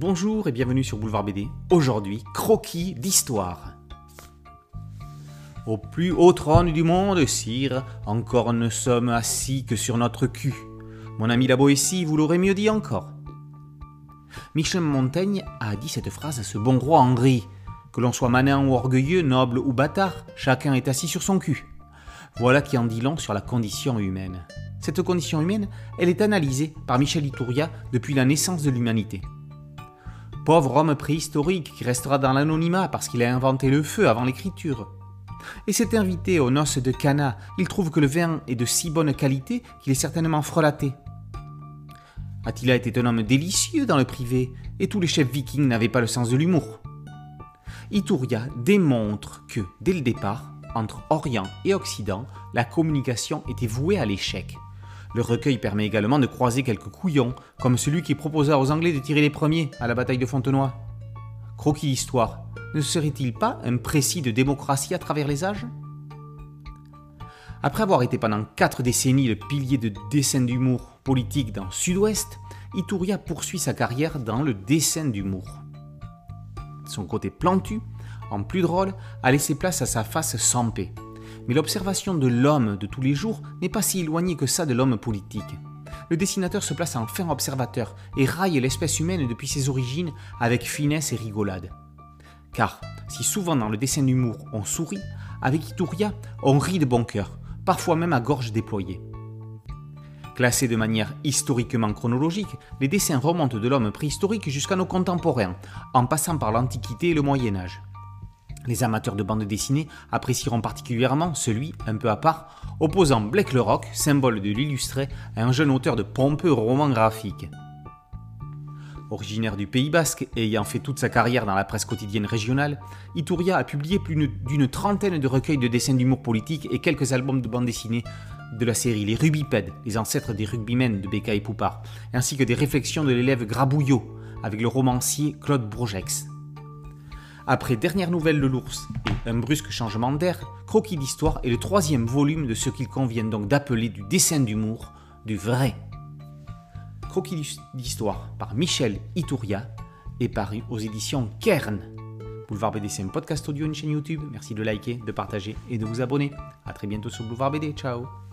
Bonjour et bienvenue sur Boulevard BD. Aujourd'hui, croquis d'histoire. Au plus haut trône du monde, sire, encore ne sommes assis que sur notre cul. Mon ami la Boétie vous l'aurait mieux dit encore. Michel Montaigne a dit cette phrase à ce bon roi Henri. Que l'on soit manant ou orgueilleux, noble ou bâtard, chacun est assis sur son cul. Voilà qui en dit long sur la condition humaine. Cette condition humaine, elle est analysée par Michel Itouria depuis la naissance de l'humanité. Pauvre homme préhistorique qui restera dans l'anonymat parce qu'il a inventé le feu avant l'écriture. Et cet invité aux noces de Cana, il trouve que le vin est de si bonne qualité qu'il est certainement frelaté. Attila était un homme délicieux dans le privé, et tous les chefs vikings n'avaient pas le sens de l'humour? Ituria démontre que, dès le départ, entre Orient et Occident, la communication était vouée à l'échec. Le recueil permet également de croiser quelques couillons, comme celui qui proposa aux Anglais de tirer les premiers à la bataille de Fontenoy. Croquis d'histoire, ne serait-il pas un précis de démocratie à travers les âges? Après avoir été pendant quatre décennies le pilier de dessin d'humour politique dans Sud-Ouest, Ituria poursuit sa carrière dans le dessin d'humour. Son côté plantu, en plus drôle, a laissé place à sa face sans paix. Mais l'observation de l'homme de tous les jours n'est pas si éloignée que ça de l'homme politique. Le dessinateur se place en fin observateur et raille l'espèce humaine depuis ses origines avec finesse et rigolade. Car si souvent dans le dessin d'humour on sourit, avec Ituria on rit de bon cœur, parfois même à gorge déployée. Classés de manière historiquement chronologique, les dessins remontent de l'homme préhistorique jusqu'à nos contemporains, en passant par l'Antiquité et le Moyen Âge. Les amateurs de bande dessinée apprécieront particulièrement celui, un peu à part, opposant Blake le Rock, symbole de l'illustré, à un jeune auteur de pompeux romans graphiques. Originaire du Pays Basque et ayant fait toute sa carrière dans la presse quotidienne régionale, Ituria a publié plus d'une trentaine de recueils de dessins d'humour politique et quelques albums de bande dessinée de la série Les Rubipèdes, les ancêtres des rugbymen de Becca et Poupard, ainsi que des réflexions de l'élève Grabouillot avec le romancier Claude Brogex. Après Dernière nouvelle de l'ours et Un brusque changement d'air, Croquis d'histoire est le troisième volume de ce qu'il convient donc d'appeler du dessin d'humour, du vrai. Croquis d'histoire par Michel Itouria est paru aux éditions Kern. Boulevard BD, c'est un podcast audio, une chaîne YouTube. Merci de liker, de partager et de vous abonner. A très bientôt sur Boulevard BD. Ciao